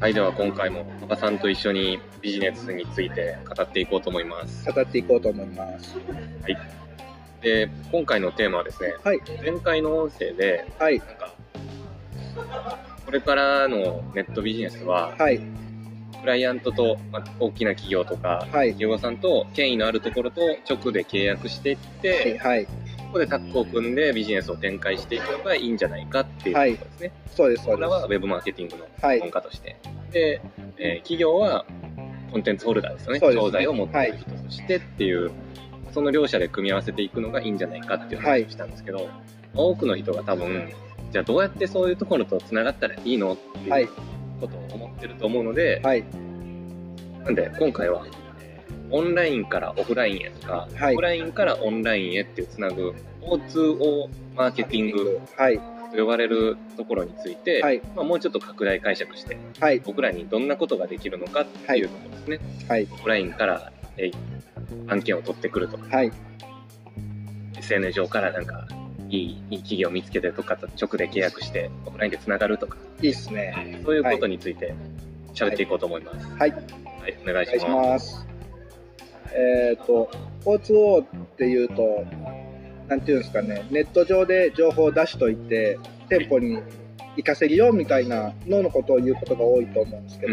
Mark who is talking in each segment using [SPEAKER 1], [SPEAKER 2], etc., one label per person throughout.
[SPEAKER 1] はい、では今回も馬場さんと一緒にビジネスについて語っていこうと思います。
[SPEAKER 2] 語っていこうと思います。
[SPEAKER 1] で、今回のテーマはですね、
[SPEAKER 2] はい。
[SPEAKER 1] 前回の音声で、
[SPEAKER 2] はい。
[SPEAKER 1] なんか、これからのネットビジネスは、
[SPEAKER 2] はい。
[SPEAKER 1] クライアントと、まあ、大きな企業とか、
[SPEAKER 2] はい。
[SPEAKER 1] 企業さんと権威のあるところと直で契約していって、
[SPEAKER 2] はい。
[SPEAKER 1] ここでタッグを組んでビジネスを展開していくのがいいんじゃないかっていうことですね。
[SPEAKER 2] そうです、そうで
[SPEAKER 1] これはウェブマーケティングの
[SPEAKER 2] す。はい
[SPEAKER 1] 本。家として。で、えー企業はコンテンツホルダーですよね。
[SPEAKER 2] ね
[SPEAKER 1] 商材を持っている人としてっていう、その両者で組み合わせていくのがいいんじゃないかっていう話をしたんですけど、多くの人が多分、じゃあどうやってそういうところと繋がったらいいのって
[SPEAKER 2] はいいう
[SPEAKER 1] ことを思ってると思うので、
[SPEAKER 2] はい。
[SPEAKER 1] なんで今回は、オンラインからオフラインへとか、
[SPEAKER 2] はい
[SPEAKER 1] オフラインからオンラインへっていうつなぐ O2O マーケティング
[SPEAKER 2] はい。
[SPEAKER 1] と呼ばれるところについて、
[SPEAKER 2] はい。
[SPEAKER 1] まあ、もうちょっと拡大解釈して、
[SPEAKER 2] はい。
[SPEAKER 1] 僕らにどんなことができるのかっていうところですね。
[SPEAKER 2] はい。
[SPEAKER 1] オフラインから、えー案件を取ってくるとか、
[SPEAKER 2] はい。
[SPEAKER 1] SNS 上からなんか、いいいい企業を見つけてとかと直で契約して、オフラインでつながるとか、
[SPEAKER 2] いいっすね。
[SPEAKER 1] そういうことについて喋っていこうと思います。
[SPEAKER 2] はい。
[SPEAKER 1] はい、お願いします。
[SPEAKER 2] えっ、と、O2O っていうと、なんていうんですかね、ネット上で情報を出しといて、店舗に行かせるよみたいなののことを言うことが多いと思うんですけど、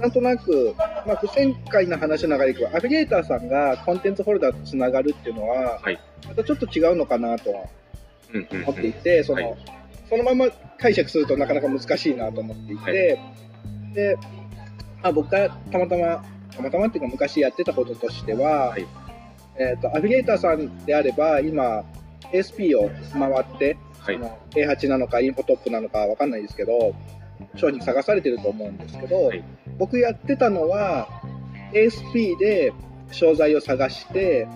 [SPEAKER 2] なんとなく、まあ、不正解な話の流れでいくとアフィリエイターさんがコンテンツホルダーとつながるっていうのは、
[SPEAKER 1] はい。
[SPEAKER 2] またちょっと違うのかなとは
[SPEAKER 1] うんうんうん。
[SPEAKER 2] 思っていて、その、
[SPEAKER 1] はい。
[SPEAKER 2] そのまま解釈するとなかなか難しいなと思っていて、で、まあ、僕がたまたま、たまたまっていうか昔やってたこととしては、
[SPEAKER 1] はい
[SPEAKER 2] えっ、と、アフィリエイターさんであれば、今、ASP を回って、
[SPEAKER 1] はい
[SPEAKER 2] その A8 なのかインフォトップなのかわかんないですけど、商品探されてると思うんですけど、
[SPEAKER 1] はい
[SPEAKER 2] 僕やってたのは、ASP で商材を探して、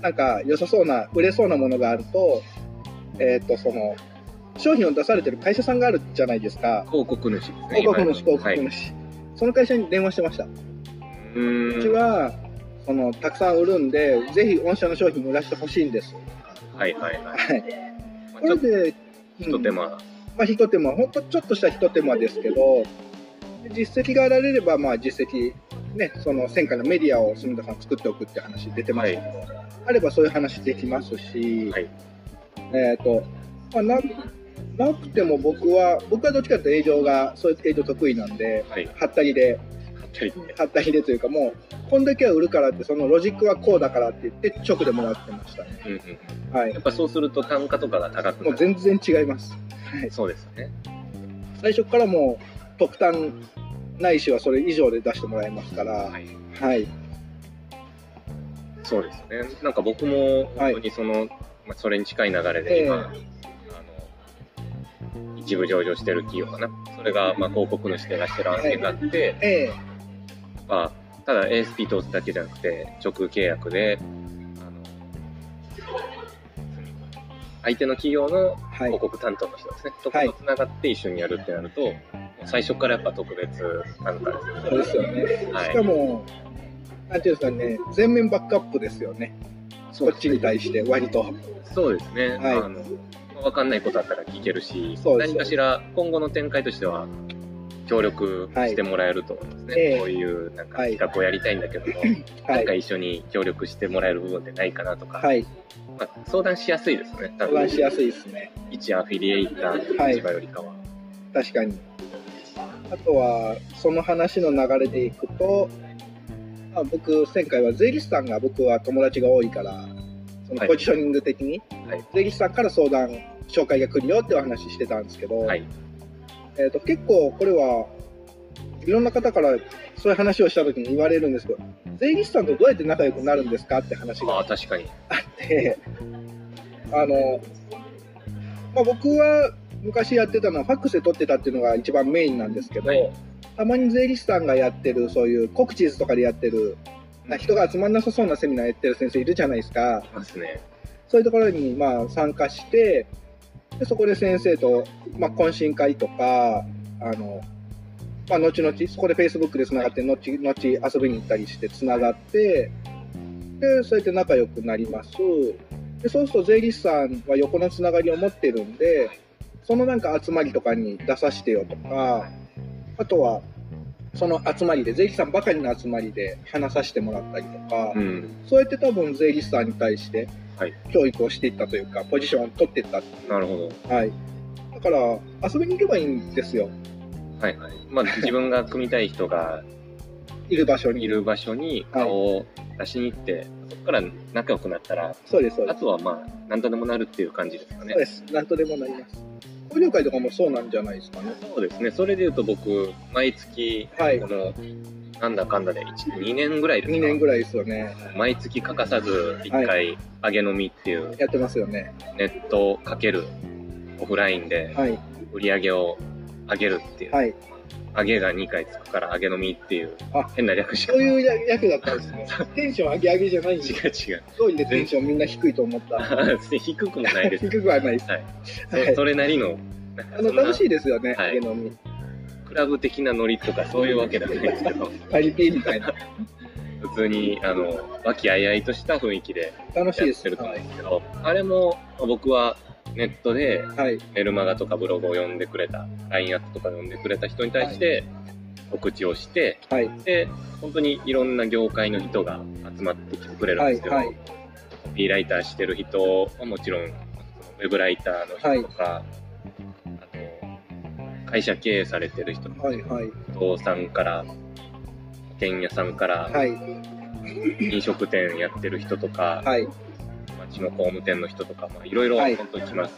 [SPEAKER 2] なんか良さそうな、売れそうなものがあると、えっ、と、その、商品を出されてる会社さんがあるじゃないですか。
[SPEAKER 1] 広告主。
[SPEAKER 2] 広告主、広告
[SPEAKER 1] はい。
[SPEAKER 2] その会社に電話してました。うちは、その、たくさん売るんで、ぜひ御社の商品売らせてほしいんです。
[SPEAKER 1] はいはいはい。
[SPEAKER 2] これで、うん
[SPEAKER 1] 一手間、
[SPEAKER 2] まあ、一手間、ほんとちょっとした一手間ですけど、実績があられれば、まあ、実績、ね、その戦火のメディアを住田さん作っておくって話出てましたけど、あればそういう話できますし、
[SPEAKER 1] はい
[SPEAKER 2] えっ、と、まあ、ななくても僕は、僕はどっちかというと営業が、そういう営業得意なんで、
[SPEAKER 1] はい。
[SPEAKER 2] はったりで、
[SPEAKER 1] は ったりで。
[SPEAKER 2] はったりでというか、もう、こんだけは売るからって、そのロジックはこうだからって言って、直でもらってましたね。
[SPEAKER 1] うんうん。
[SPEAKER 2] はい
[SPEAKER 1] やっ。ぱそうすると単価とかが高くなる。
[SPEAKER 2] もう全然違います。はい。
[SPEAKER 1] そうですよね。
[SPEAKER 2] 最初からもう特単ないしはそれ以上で出してもらえますから、
[SPEAKER 1] はい。
[SPEAKER 2] はい、
[SPEAKER 1] そうですね。なんか僕も本当にその、まあ、それに近い流れで今、
[SPEAKER 2] え
[SPEAKER 1] あの、一部上場してる企業かな。それが、まあ、広告主で出してる案件があって、
[SPEAKER 2] え
[SPEAKER 1] まあ、ただ ASP 通すだけじゃなくて、直契約で、相手の企業の広、告担当の人ですね。とことつながって一緒にやるってなると、もう最初からやっぱ特別単価ですよね。
[SPEAKER 2] そうですよね。
[SPEAKER 1] はい
[SPEAKER 2] しかも、なんていうんですかね、全面バックアップですよね、こっちに対して、割と。
[SPEAKER 1] そうですね。
[SPEAKER 2] はい
[SPEAKER 1] あの、わかんないことあったら聞けるし、何かしら今後の展開としては、協力してもらえると思いますね。
[SPEAKER 2] ええ。
[SPEAKER 1] こういうなんか
[SPEAKER 2] はい。
[SPEAKER 1] 企画をやりたいんだけども、
[SPEAKER 2] はい。
[SPEAKER 1] なんか、一緒に協力してもらえる部分ってないかなとか、
[SPEAKER 2] はい、
[SPEAKER 1] まあ、相談しやすいですね。多
[SPEAKER 2] 相談
[SPEAKER 1] 分
[SPEAKER 2] しやすいですね、
[SPEAKER 1] 一アフィリエイターの立場よりかは。
[SPEAKER 2] 確かに。あとは、その話の流れでいくと、まあ、僕、前回は税理士さんが僕は友達が多いから、その
[SPEAKER 1] はい
[SPEAKER 2] ポジショニング的に、
[SPEAKER 1] はい。
[SPEAKER 2] 税理士さんから相談、紹介が来るよってお話してたんですけど、
[SPEAKER 1] はい。
[SPEAKER 2] えー、と結構これはいろんな方からそういう話をした時に言われるんですけど税理士さんとどうやって仲良くなるんですかって話
[SPEAKER 1] あ
[SPEAKER 2] が
[SPEAKER 1] あ、確かに。
[SPEAKER 2] あって あの、まあ、僕は昔やってたのはファックスで撮ってたっていうのが一番メインなんですけど、
[SPEAKER 1] はい
[SPEAKER 2] たまに税理士さんがやってるそういうコクチーズとかでやってるな人が集まんなさそうなセミナーやってる先生いるじゃないですか。そういうところにまあ参加してでそこで先生と、まあ、懇親会とかあの、まあ、後々そこでフェイスブックでつながって後々遊びに行ったりしてつながってでそうやって仲良くなります。でそうすると税理士さんは横のつながりを持ってるんで、そのなんか集まりとかに出させてよとか、あとは、その集まりで、税理士さんばかりの集まりで話させてもらったりとか、
[SPEAKER 1] うん。
[SPEAKER 2] そうやって多分税理士さんに対して
[SPEAKER 1] はい
[SPEAKER 2] 教育をしていったというか、ポジションを取っていった。
[SPEAKER 1] なるほど。
[SPEAKER 2] はい。だから、遊びに行けばいいんですよ。
[SPEAKER 1] はいはい。まあ、自分が組みたい人が
[SPEAKER 2] いる場所に。
[SPEAKER 1] いる場所に顔を出しに行って、そこから仲良くなったら、
[SPEAKER 2] そうです、そうです。
[SPEAKER 1] あとはまあ、何とでもなるっていう感じですかね
[SPEAKER 2] そう。です。なんとでもなります。交流会とかもそうなんじゃないですかね。
[SPEAKER 1] そうですね。それで言うと僕、毎月、
[SPEAKER 2] はい
[SPEAKER 1] こ。の、なんだかんだで1、2年ぐらいですか
[SPEAKER 2] ？2年ぐらいですよね。
[SPEAKER 1] 毎月欠かさず1回、揚げ飲みっていう
[SPEAKER 2] やってますよね。
[SPEAKER 1] ネットかけるオフラインで
[SPEAKER 2] はい。
[SPEAKER 1] 売り上げを上げるっていう、
[SPEAKER 2] はい。
[SPEAKER 1] 揚げが2回つくから揚げ飲みっていう
[SPEAKER 2] あ
[SPEAKER 1] 変な略しか
[SPEAKER 2] そういうや役だったんですね。テンション上げ上げじゃないんで。
[SPEAKER 1] 違う違う。
[SPEAKER 2] どうりでテンションみんな低いと思った。
[SPEAKER 1] 低くもないです。
[SPEAKER 2] 低くはないです。
[SPEAKER 1] はい。
[SPEAKER 2] はい
[SPEAKER 1] そそれなりの、
[SPEAKER 2] あの、楽しいですよね、
[SPEAKER 1] はい
[SPEAKER 2] 揚げ飲み。
[SPEAKER 1] クラブ的なノリとかそういうわけではないですけど、
[SPEAKER 2] パリピみたいな。
[SPEAKER 1] 普通に、あの、和気あいあいとした雰囲気で
[SPEAKER 2] 楽しいです。
[SPEAKER 1] やってると思うんですけど、あれも僕はネットで
[SPEAKER 2] はい。
[SPEAKER 1] メルマガとかブログを読んでくれた、LINE アットとか読んでくれた人に対して告知をして、
[SPEAKER 2] はい。
[SPEAKER 1] で、本当にいろんな業界の人が集まってきてくれるん
[SPEAKER 2] はい。
[SPEAKER 1] ですけど、
[SPEAKER 2] はい。
[SPEAKER 1] コピーライターしてる人はもちろん、ウェブライターの人とか、あと、会社経営されてる人、
[SPEAKER 2] はい。はい。
[SPEAKER 1] 不動産から、保険屋さんから、
[SPEAKER 2] はい。
[SPEAKER 1] 飲食店やってる人とか、
[SPEAKER 2] はい。
[SPEAKER 1] 町の工務店の人とか、まあ、いろいろ
[SPEAKER 2] はい
[SPEAKER 1] 本当に来ます。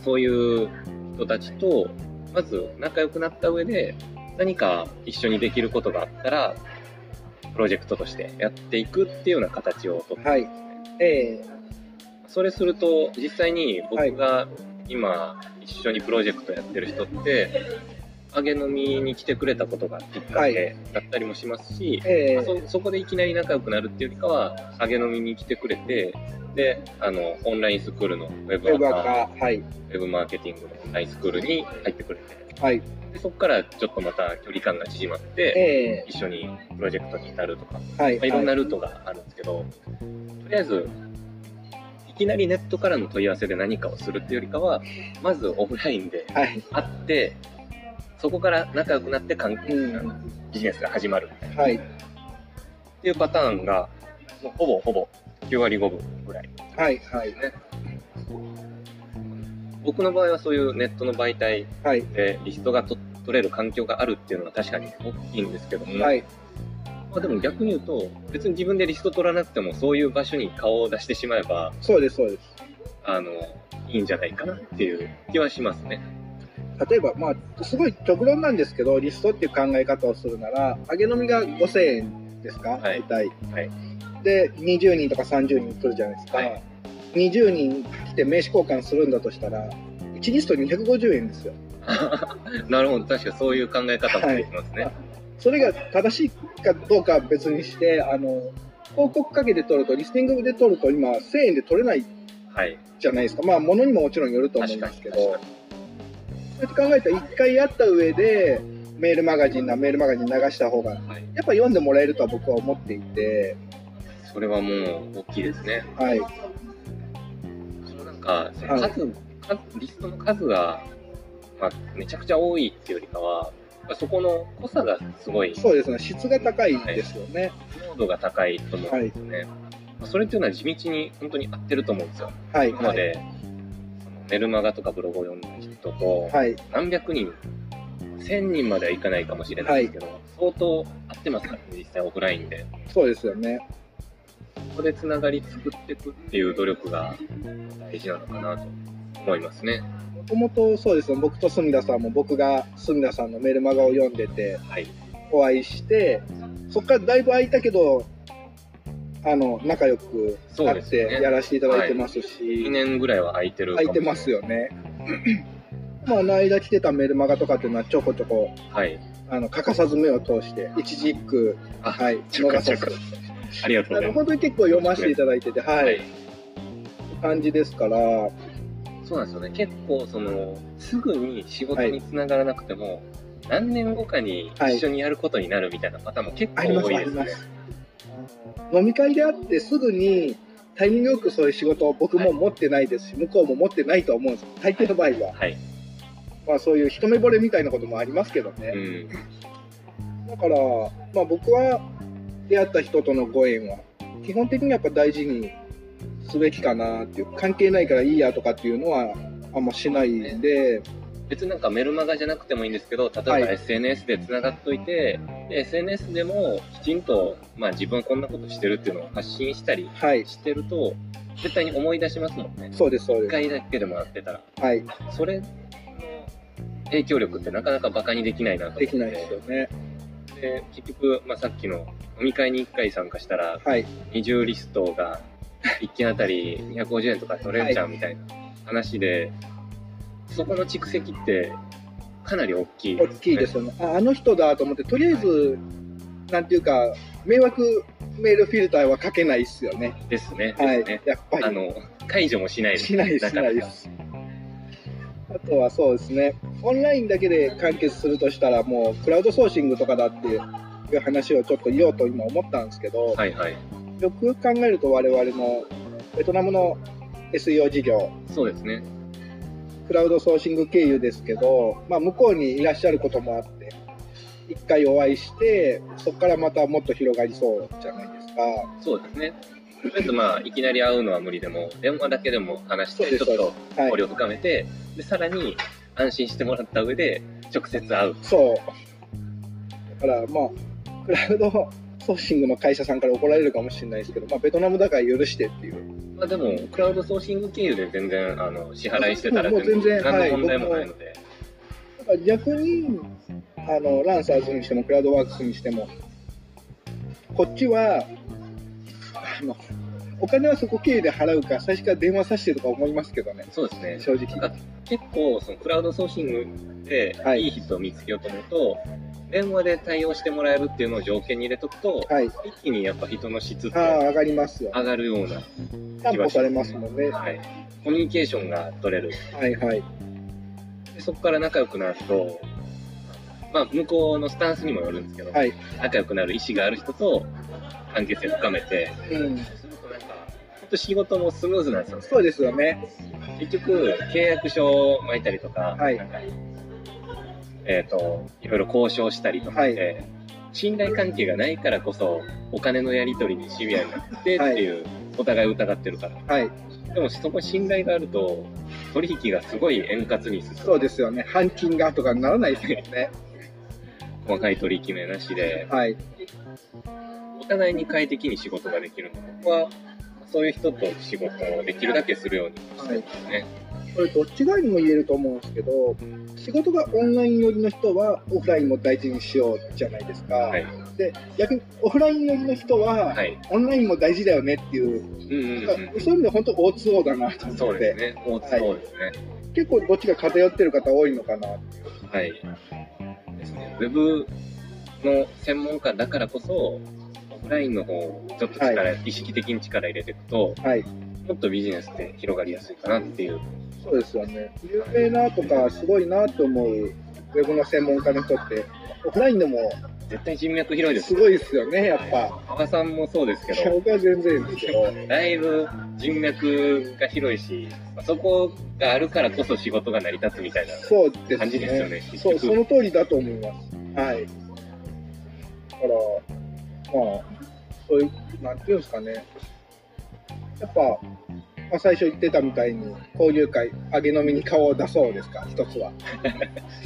[SPEAKER 1] そういう人たちと、まず仲良くなった上で、何か一緒にできることがあったら、プロジェクトとしてやっていくっていうような形をとって
[SPEAKER 2] はい。ええ
[SPEAKER 1] それすると、実際に僕が今一緒にプロジェクトやってる人って、揚げ飲みに来てくれたことがきっかけだったりもしますし、
[SPEAKER 2] ええ
[SPEAKER 1] そそこでいきなり仲良くなるっていうよりかは、揚げ飲みに来てくれて、で、あの、オンラインスクールの
[SPEAKER 2] ウェブア
[SPEAKER 1] アカ
[SPEAKER 2] カ、はい。
[SPEAKER 1] ウェブマーケティングのオンラインスクールに入ってくれて、
[SPEAKER 2] はい。
[SPEAKER 1] でそこからちょっとまた距離感が縮まって、
[SPEAKER 2] ええ
[SPEAKER 1] 一緒にプロジェクトに至るとか、
[SPEAKER 2] はい。
[SPEAKER 1] まあ、いろんなルートがあるんですけど、とりあえず、いきなりネットからの問い合わせで何かをするっていうよりかは、まずオフラインで
[SPEAKER 2] はい。
[SPEAKER 1] 会って、そこから仲良くなって関係、
[SPEAKER 2] うん。
[SPEAKER 1] ビジネスが始まるみたいな。
[SPEAKER 2] はい。
[SPEAKER 1] っていうパターンが、もうほぼほぼ9割5分ぐらい。
[SPEAKER 2] はい。はい。
[SPEAKER 1] 僕の場合はそういうネットの媒体
[SPEAKER 2] はい。
[SPEAKER 1] でリストがと取れる環境があるっていうのは確かに大きいんですけども、
[SPEAKER 2] はい。
[SPEAKER 1] まあ、でも逆に言うと、別に自分でリスト取らなくてもそういう場所に顔を出してしまえば、
[SPEAKER 2] そうです、そうです。
[SPEAKER 1] あの、いいんじゃないかなっていう気はしますね。
[SPEAKER 2] 例えば、まあ、すごい極論なんですけど、リストっていう考え方をするなら、揚げ飲みが5000円ですか、
[SPEAKER 1] はい
[SPEAKER 2] 大体。
[SPEAKER 1] はい
[SPEAKER 2] で、20人とか30人来るじゃないですか。
[SPEAKER 1] はい
[SPEAKER 2] 20人来て名刺交換するんだとしたら、1リスト250円ですよ。
[SPEAKER 1] なるほど、確かそういう考え方もできますね。
[SPEAKER 2] はいそれが正しいかどうかは別にして、あの、広告かけて取ると、リスティングで取ると今1000円で取れない
[SPEAKER 1] はい。
[SPEAKER 2] じゃないですか。まあ、物にももちろんよると思うん。ですけど、そうやって考えたら一回やった上で、メールマガジンなメールマガジン流した方が、やっ。ぱ読んでもらえるとは僕は思っていて、
[SPEAKER 1] それはもう大きいですね。
[SPEAKER 2] はい。
[SPEAKER 1] そのなんか、その
[SPEAKER 2] はい
[SPEAKER 1] 数、数リストの数が、まあ、めちゃくちゃ多いっていうよりかは、そこの濃さがすごい、
[SPEAKER 2] そうですね。質が高いですよね。
[SPEAKER 1] 濃度が高いと思うんですよね。まあそれっていうのは地道に本当に合ってると思うんですよ。
[SPEAKER 2] はい。
[SPEAKER 1] 今まで、そのメルマガとかブログを読んだ人と、
[SPEAKER 2] はい。
[SPEAKER 1] 何百人、千人まではいかないかもしれないですけど、相当合ってますからね、実際オフラインで。
[SPEAKER 2] そうですよね。
[SPEAKER 1] ここでつながり作っていくっていう努力が大事なのかなと思いますね。
[SPEAKER 2] もともとそうですね。僕と隅田さんも僕が隅田さんのメールマガを読んでて、
[SPEAKER 1] はい。
[SPEAKER 2] お会いして、そこからだいぶ空いたけど、あの、仲良く
[SPEAKER 1] そう
[SPEAKER 2] なってやらせていただいてますし、
[SPEAKER 1] 2年ぐらいは空いてる
[SPEAKER 2] 空いてますよね。まあ、あの間来てたメールマガとかっていうのはちょこちょこ、
[SPEAKER 1] はい。
[SPEAKER 2] あの、欠かさず目を通して、一字一句、
[SPEAKER 1] あ、
[SPEAKER 2] はい、
[SPEAKER 1] ちょこちょこ。
[SPEAKER 2] 逃さず
[SPEAKER 1] ありがとうございま
[SPEAKER 2] 本当に結構読ませていただいてて、
[SPEAKER 1] す。
[SPEAKER 2] はい、感じですから、
[SPEAKER 1] そうなんですよね。結構、その、すぐに仕事につながらなくても、何年後かに一緒にやることになるみたいなパターンも結構多いですね。
[SPEAKER 2] あります。飲み会であってすぐにタイミングよくそういう仕事を僕も持ってないですし、向こうも持ってないと思うんです大抵の場合は。
[SPEAKER 1] はい。
[SPEAKER 2] まあそういう一目惚れみたいなこともありますけどね。
[SPEAKER 1] うん。
[SPEAKER 2] だから、まあ僕は出会った人とのご縁は、基本的にやっぱ大事にすべきかなっていう、関係ないからいいやとかっていうのはあんましないんで、
[SPEAKER 1] 別になんかメルマガじゃなくてもいいんですけど、例えば
[SPEAKER 2] はい
[SPEAKER 1] SNS で繋がっといて、で SNS でもきちんと、まあ自分はこんなことしてるっていうのを発信したり
[SPEAKER 2] はい、
[SPEAKER 1] してると、絶対に思い出しますもんね。
[SPEAKER 2] そうです、そう
[SPEAKER 1] 一
[SPEAKER 2] です。
[SPEAKER 1] 回だけでもらってたら。
[SPEAKER 2] はい、
[SPEAKER 1] それの影響力ってなかなかバカにできないなと思って。
[SPEAKER 2] できないですよね。
[SPEAKER 1] で、結局、まあさっきの飲み会に1回参加したら、
[SPEAKER 2] はい、
[SPEAKER 1] 20リストが1件あたり250円とか取れるじゃんみたいな話で、そこの蓄積ってかなり大きい
[SPEAKER 2] 大きいですよね。ああの人だと思って、とりあえず、なんていうか、迷惑メールフィルターはかけないですよね。
[SPEAKER 1] ですね。
[SPEAKER 2] はい
[SPEAKER 1] ね。、
[SPEAKER 2] やっぱり。
[SPEAKER 1] あの、解除もしないです。
[SPEAKER 2] しないし
[SPEAKER 1] ない
[SPEAKER 2] です。あとはそうですね、オンラインだけで完結するとしたら、もうクラウドソーシングとかだっていう話をちょっと言おうと今思ったんですけど、
[SPEAKER 1] はいはい。
[SPEAKER 2] よく考えると我々のベトナムの SEO 事業、
[SPEAKER 1] そうですね。
[SPEAKER 2] クラウドソーシング経由ですけど、まあ、向こうにいらっしゃることもあって、一回お会いして、そこからまたもっと広がりそうじゃないですか。
[SPEAKER 1] そうですね。とりあえずまあ、いきなり会うのは無理でも、電話だけでも話して、ちょっと
[SPEAKER 2] はい
[SPEAKER 1] 交流を深めて、で、さらに安心してもらった上で、直接会う。
[SPEAKER 2] そう。だから、まあ、クラウドソーシングの会社さんから怒られるかもしれないですけど、まあ、ベトナムだから許してっていう。
[SPEAKER 1] まあでも、クラウドソーシング経由で全然、あの、支払いしてたら
[SPEAKER 2] もう全然はい
[SPEAKER 1] 何の問題もないので、
[SPEAKER 2] 逆に、あの、ランサーズにしても、クラウドワークスにしても、こっちは、あの、お金はそこ経由で払うか、最初から電話させてとか思いますけどね、
[SPEAKER 1] そうですね。
[SPEAKER 2] 正直。
[SPEAKER 1] 結構、そのクラウドソーシングで
[SPEAKER 2] はい
[SPEAKER 1] いい人を見つけようと思うと、電話で対応してもらえるっていうのを条件に入れとくと、
[SPEAKER 2] はい。
[SPEAKER 1] 一気にやっぱ人の質って
[SPEAKER 2] ああ、上がりますよ。
[SPEAKER 1] 上がるような、
[SPEAKER 2] 担保されますもんね。
[SPEAKER 1] はい、コミュニケーションが取れる。
[SPEAKER 2] はいはい。
[SPEAKER 1] でそこから仲良くなると、まあ、向こうのスタンスにもよるんですけど、
[SPEAKER 2] はい。
[SPEAKER 1] 仲良くなる意思がある人と関係性を深めて、
[SPEAKER 2] うん。
[SPEAKER 1] するとなんか、本当仕事もスムーズなんですよね。
[SPEAKER 2] そうですよね。
[SPEAKER 1] 結局、契約書を巻いたりとか、
[SPEAKER 2] はい
[SPEAKER 1] なんかえっ、と、いろいろ交渉したりとかって、信頼関係がないからこそ、お金のやり取りにシビアになってっていう、お互い疑ってるから。
[SPEAKER 2] はい。
[SPEAKER 1] でも、そこ信頼があると、取引がすごい円滑に進む。
[SPEAKER 2] そうですよね。半金がとかにならないですよね。
[SPEAKER 1] 細かい取り決めなしで、
[SPEAKER 2] はい。
[SPEAKER 1] お互いに快適に仕事ができるので、僕は、そういう人と仕事をできるだけするようにしてますね。
[SPEAKER 2] これどっち側にも言えると思うんですけど、仕事がオンライン寄りの人はオフラインも大事にしようじゃないですか。
[SPEAKER 1] はい。
[SPEAKER 2] で、逆にオフライン寄りの人は、
[SPEAKER 1] はい。
[SPEAKER 2] オンラインも大事だよねっていう、
[SPEAKER 1] うんうんうん。
[SPEAKER 2] そういう意味で本当 O2O だなと
[SPEAKER 1] そ
[SPEAKER 2] 思って、
[SPEAKER 1] うですね。大津そうですね。
[SPEAKER 2] 結構どっちが偏ってる方多いのかな。
[SPEAKER 1] はい。ですね。ウェブの専門家だからこそ、オフラインの方をちょっと力、意識的に力入れていくと、
[SPEAKER 2] はい。
[SPEAKER 1] もっとビジネスって広がりやすいかなっていう。
[SPEAKER 2] そうですよね。有名なとかすごいなと思うウェブの専門家の人って、オフラインでも
[SPEAKER 1] 絶対人脈広いです
[SPEAKER 2] すごいですよね、やっぱ。
[SPEAKER 1] 羽賀さんもそうですけど、
[SPEAKER 2] 僕は全然ですけど。
[SPEAKER 1] だいぶ人脈が広いし、そこがあるからこそ仕事が成り立つみたいな感じですよね。
[SPEAKER 2] そう、
[SPEAKER 1] 結局
[SPEAKER 2] その通りだと思います。はい。だから、まあ、そういう、なんていうんですかね。やっぱ、まあ、最初言ってたみたいに、交流会、上げ飲みに顔を出そうですか、一つは。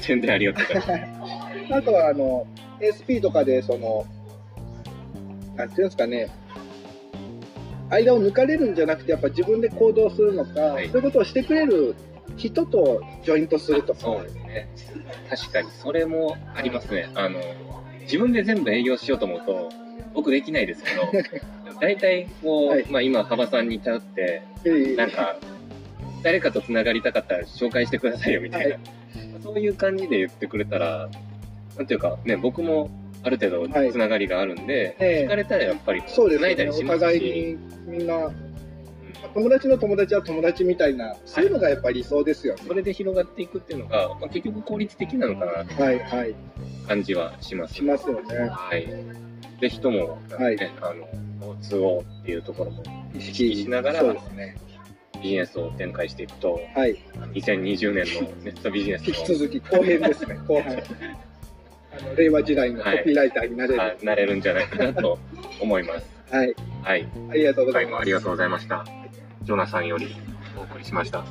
[SPEAKER 1] 宣伝ありがとうございます。
[SPEAKER 2] あとは、あの、ASP とかで、その、なんていうんですかね、間を抜かれるんじゃなくて、やっぱ自分で行動するのか、
[SPEAKER 1] はい
[SPEAKER 2] そういうことをしてくれる人とジョイントするとか。
[SPEAKER 1] そうですね。確かに、それもありますね。あの、自分で全部営業しようと思うと、僕できないですけど、大体こう、
[SPEAKER 2] はい。
[SPEAKER 1] まあ今、幅さんに頼って、
[SPEAKER 2] ええ。
[SPEAKER 1] なんか、誰かと繋がりたかったら紹介してくださいよみたいな、
[SPEAKER 2] は
[SPEAKER 1] そういう感じで言ってくれたら、なんていうか、ね、僕もある程度
[SPEAKER 2] はい。
[SPEAKER 1] 繋がりがあるんで、
[SPEAKER 2] ええ。
[SPEAKER 1] 聞かれたらやっぱり
[SPEAKER 2] そうですよね。お
[SPEAKER 1] 繋いだりしますし、
[SPEAKER 2] 互いにみんな友達の友達は友達みたいな、そういうのがやっぱり理想ですよね。
[SPEAKER 1] それで広がっていくっていうのが、まあ、結局効率的なのかなと
[SPEAKER 2] はいはい。
[SPEAKER 1] 感じはします。
[SPEAKER 2] しますよね。
[SPEAKER 1] はい。ぜひとも、
[SPEAKER 2] はい
[SPEAKER 1] ね、あの、交通をっていうところも
[SPEAKER 2] 意
[SPEAKER 1] 識しながら
[SPEAKER 2] そうですね。
[SPEAKER 1] ビジネスを展開していくと、
[SPEAKER 2] はい。
[SPEAKER 1] 2020年のネットビジネス
[SPEAKER 2] 引き続き後編ですね、後編。あの、令和時代のコピーライターになれる。
[SPEAKER 1] のあなれるんじゃないかなと思います。
[SPEAKER 2] はい。
[SPEAKER 1] はい。
[SPEAKER 2] ありがとうございます。
[SPEAKER 1] ありがとうございました。ジョナさんよりお送りしました。